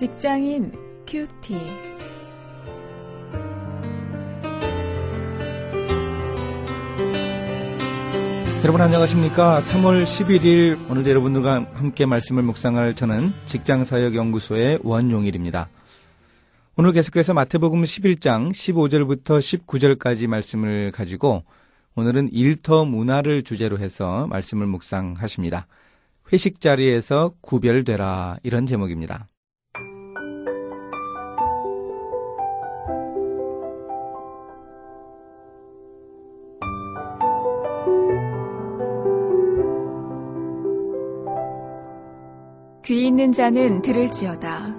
직장인 큐티. 여러분 안녕하십니까? 3월 11일 오늘 여러분들과 함께 말씀을 묵상할 저는 직장사역연구소의 원용일입니다. 오늘 계속해서 마태복음 11장 15절부터 19절까지 말씀을 가지고 오늘은 일터 문화를 주제로 해서 말씀을 묵상하십니다. 회식 자리에서 구별되라 이런 제목입니다. 귀 있는 자는 들을지어다.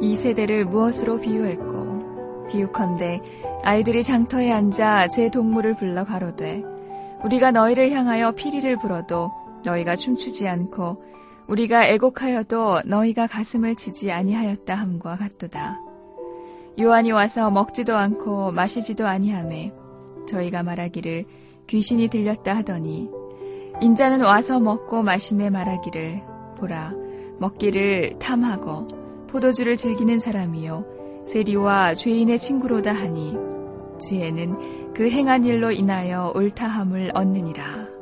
이 세대를 무엇으로 비유할꼬? 비유컨대 아이들이 장터에 앉아 제 동물을 불러 가로되 우리가 너희를 향하여 피리를 불어도 너희가 춤추지 않고 우리가 애곡하여도 너희가 가슴을 치지 아니하였다 함과 같도다. 요한이 와서 먹지도 않고 마시지도 아니하매 저희가 말하기를 귀신이 들렸다 하더니 인자는 와서 먹고 마심에 말하기를 보라 먹기를 탐하고 포도주를 즐기는 사람이요 세리와 죄인의 친구로다 하니 지혜는 그 행한 일로 인하여 옳다함을 얻느니라.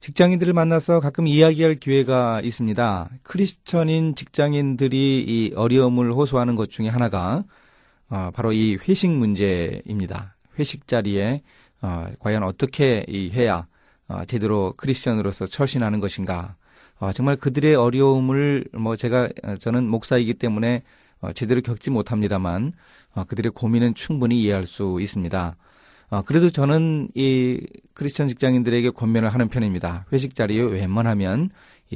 직장인들을 만나서 가끔 이야기할 기회가 있습니다. 크리스천인 직장인들이 이 어려움을 호소하는 것 중에 하나가 어, 바로 이 회식 문제입니다. 회식 자리에 어, 과연 어떻게 해야 어, 제대로 크리스천으로서 처신하는 것인가. 어, 정말 그들의 어려움을 뭐 제가 어, 저는 목사이기 때문에 어, 제대로 겪지 못합니다만 어, 그들의 고민은 충분히 이해할 수 있습니다. 어, 그래도 저는 이 크리스천 직장인들에게 권면을 하는 편입니다. 회식 자리에 웬만하면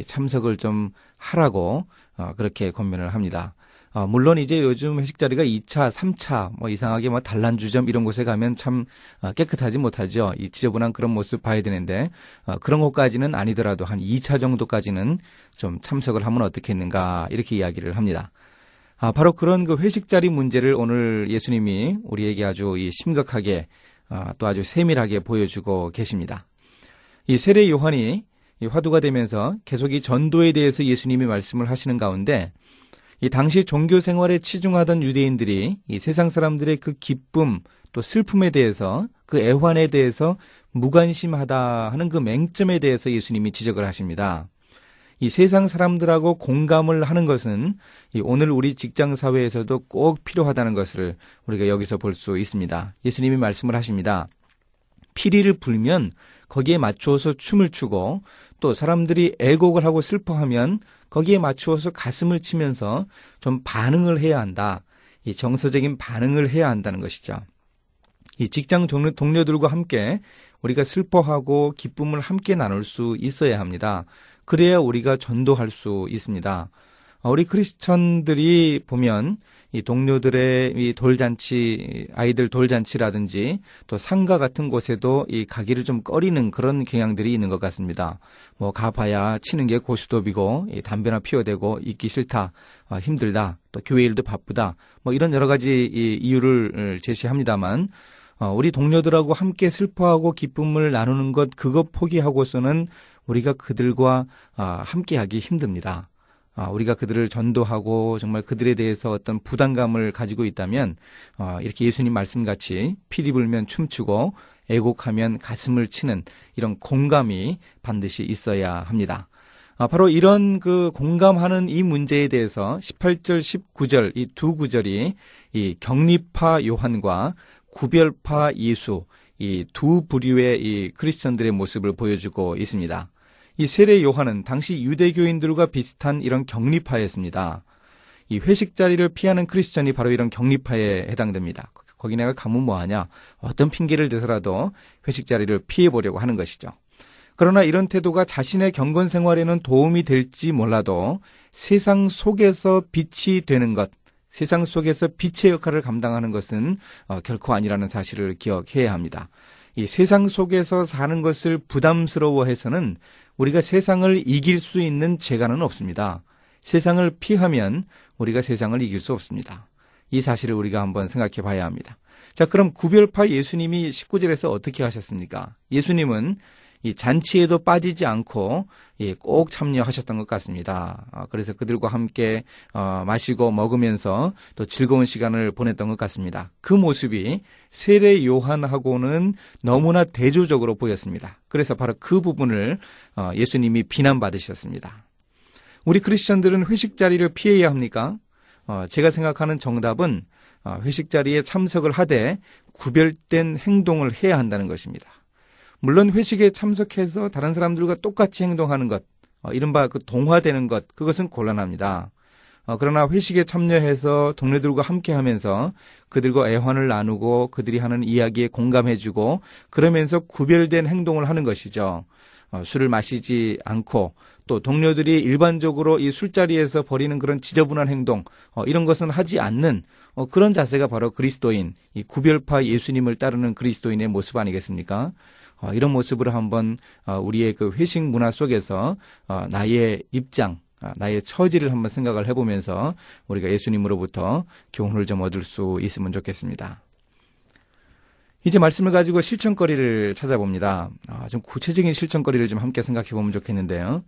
참석을 좀 하라고 어, 그렇게 권면을 합니다. 어, 물론 이제 요즘 회식 자리가 2차, 3차, 뭐 이상하게 뭐 단란주점 이런 곳에 가면 참 어, 깨끗하지 못하죠. 이 지저분한 그런 모습 봐야 되는데 어, 그런 것까지는 아니더라도 한 2차 정도까지는 좀 참석을 하면 어떻겠는가 이렇게 이야기를 합니다. 아, 바로 그런 그 회식 자리 문제를 오늘 예수님이 우리에게 아주 이 심각하게 아, 또 아주 세밀하게 보여주고 계십니다. 이 세례 요한이 이 화두가 되면서 계속 이 전도에 대해서 예수님이 말씀을 하시는 가운데 이 당시 종교 생활에 치중하던 유대인들이 이 세상 사람들의 그 기쁨 또 슬픔에 대해서 그 애환에 대해서 무관심하다 하는 그 맹점에 대해서 예수님이 지적을 하십니다. 이 세상 사람들하고 공감을 하는 것은 오늘 우리 직장 사회에서도 꼭 필요하다는 것을 우리가 여기서 볼 수 있습니다. 예수님이 말씀을 하십니다. 피리를 불면 거기에 맞추어서 춤을 추고 또 사람들이 애곡을 하고 슬퍼하면 거기에 맞추어서 가슴을 치면서 좀 반응을 해야 한다. 이 정서적인 반응을 해야 한다는 것이죠. 이 직장 동료들과 함께 우리가 슬퍼하고 기쁨을 함께 나눌 수 있어야 합니다. 그래야 우리가 전도할 수 있습니다. 우리 크리스천들이 보면 이 동료들의 이 돌잔치, 아이들 돌잔치라든지 또 상가 같은 곳에도 이 가기를 좀 꺼리는 그런 경향들이 있는 것 같습니다. 뭐 가봐야 치는 게 고스톱이고 이 담배나 피워대고 있기 싫다, 아, 힘들다, 또 교회 일도 바쁘다, 뭐 이런 여러 가지 이 이유를 제시합니다만 어, 우리 동료들하고 함께 슬퍼하고 기쁨을 나누는 것 그것 포기하고서는 우리가 그들과 아, 함께하기 힘듭니다. 아, 우리가 그들을 전도하고 정말 그들에 대해서 어떤 부담감을 가지고 있다면 아, 이렇게 예수님 말씀같이 피리 불면 춤추고 애곡하면 가슴을 치는 이런 공감이 반드시 있어야 합니다. 바로 이런 그 공감하는 이 문제에 대해서 18절, 19절 이 두 구절이 이 격리파 요한과 구별파 예수 이 두 부류의 이 크리스천들의 모습을 보여주고 있습니다. 이 세례 요한은 당시 유대교인들과 비슷한 이런 격리파였습니다. 이 회식 자리를 피하는 크리스천이 바로 이런 격리파에 해당됩니다. 거기 내가 가면 뭐하냐? 어떤 핑계를 대서라도 회식 자리를 피해보려고 하는 것이죠. 그러나 이런 태도가 자신의 경건 생활에는 도움이 될지 몰라도 세상 속에서 빛이 되는 것, 세상 속에서 빛의 역할을 감당하는 것은 어, 결코 아니라는 사실을 기억해야 합니다. 이 세상 속에서 사는 것을 부담스러워해서는 우리가 세상을 이길 수 있는 재간은 없습니다. 세상을 피하면 우리가 세상을 이길 수 없습니다. 이 사실을 우리가 한번 생각해 봐야 합니다. 자, 그럼 구별파 예수님이 19절에서 어떻게 하셨습니까? 예수님은 이 잔치에도 빠지지 않고 예, 꼭 참여하셨던 것 같습니다. 어, 그래서 그들과 함께 어, 마시고 먹으면서 또 즐거운 시간을 보냈던 것 같습니다. 그 모습이 세례 요한하고는 너무나 대조적으로 보였습니다. 그래서 바로 그 부분을 어, 예수님이 비난받으셨습니다. 우리 크리스천들은 회식 자리를 피해야 합니까? 어, 제가 생각하는 정답은 어, 회식 자리에 참석을 하되 구별된 행동을 해야 한다는 것입니다. 물론 회식에 참석해서 다른 사람들과 똑같이 행동하는 것, 어, 이른바 그 동화되는 것, 그것은 곤란합니다. 어, 그러나 회식에 참여해서 동료들과 함께 하면서 그들과 애환을 나누고 그들이 하는 이야기에 공감해주고 그러면서 구별된 행동을 하는 것이죠. 어, 술을 마시지 않고 또 동료들이 일반적으로 이 술자리에서 벌이는 그런 지저분한 행동 어, 이런 것은 하지 않는 어, 그런 자세가 바로 그리스도인 이 구별파 예수님을 따르는 그리스도인의 모습 아니겠습니까? 어, 이런 모습으로 한번 어, 우리의 그 회식 문화 속에서 어, 나의 입장, 어, 나의 처지를 한번 생각을 해보면서 우리가 예수님으로부터 교훈을 좀 얻을 수 있으면 좋겠습니다. 이제 말씀을 가지고 실천거리를 찾아봅니다. 아, 좀 구체적인 실천거리를 좀 함께 생각해 보면 좋겠는데요.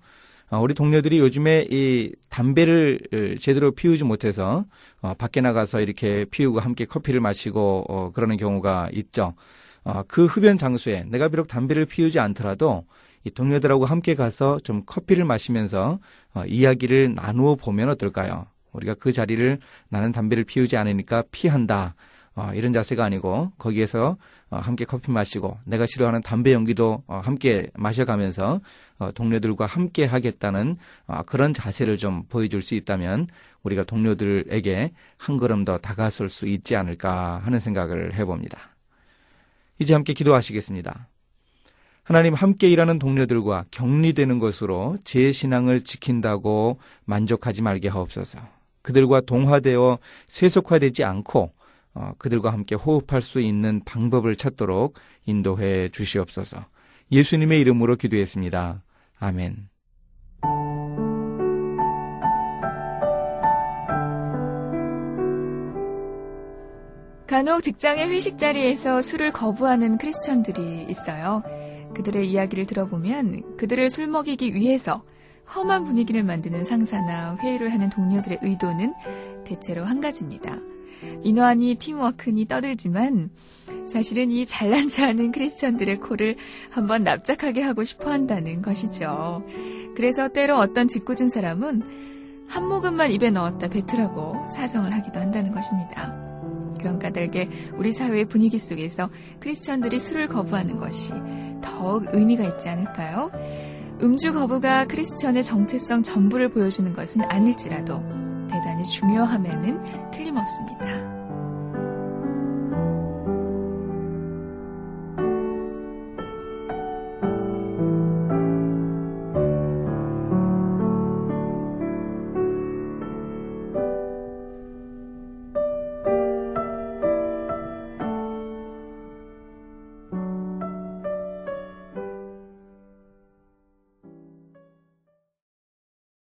아, 우리 동료들이 요즘에 이 담배를 제대로 피우지 못해서 어, 밖에 나가서 이렇게 피우고 함께 커피를 마시고 어, 그러는 경우가 있죠. 어, 그 흡연 장소에 내가 비록 담배를 피우지 않더라도 이 동료들하고 함께 가서 좀 커피를 마시면서 어, 이야기를 나누어 보면 어떨까요? 우리가 그 자리를 나는 담배를 피우지 않으니까 피한다. 어, 이런 자세가 아니고 거기에서 어, 함께 커피 마시고 내가 싫어하는 담배 연기도 어, 함께 마셔가면서 어, 동료들과 함께 하겠다는 어, 그런 자세를 좀 보여줄 수 있다면 우리가 동료들에게 한 걸음 더 다가설 수 있지 않을까 하는 생각을 해봅니다. 이제 함께 기도하시겠습니다. 하나님 함께 일하는 동료들과 격리되는 것으로 제 신앙을 지킨다고 만족하지 말게 하옵소서. 그들과 동화되어 세속화되지 않고 어, 그들과 함께 호흡할 수 있는 방법을 찾도록 인도해 주시옵소서. 예수님의 이름으로 기도했습니다. 아멘. 간혹 직장의 회식 자리에서 술을 거부하는 크리스천들이 있어요. 그들의 이야기를 들어보면 그들을 술 먹이기 위해서 험한 분위기를 만드는 상사나 회의를 하는 동료들의 의도는 대체로 한 가지입니다. 인화니 팀워크니 떠들지만 사실은 이 잘난 체하는 크리스천들의 코를 한번 납작하게 하고 싶어 한다는 것이죠. 그래서 때로 어떤 짓궂은 사람은 한 모금만 입에 넣었다 뱉으라고 사성을 하기도 한다는 것입니다. 그런 까닭에 우리 사회의 분위기 속에서 크리스천들이 술을 거부하는 것이 더욱 의미가 있지 않을까요? 음주 거부가 크리스천의 정체성 전부를 보여주는 것은 아닐지라도 대단히 중요함에는 틀림없습니다.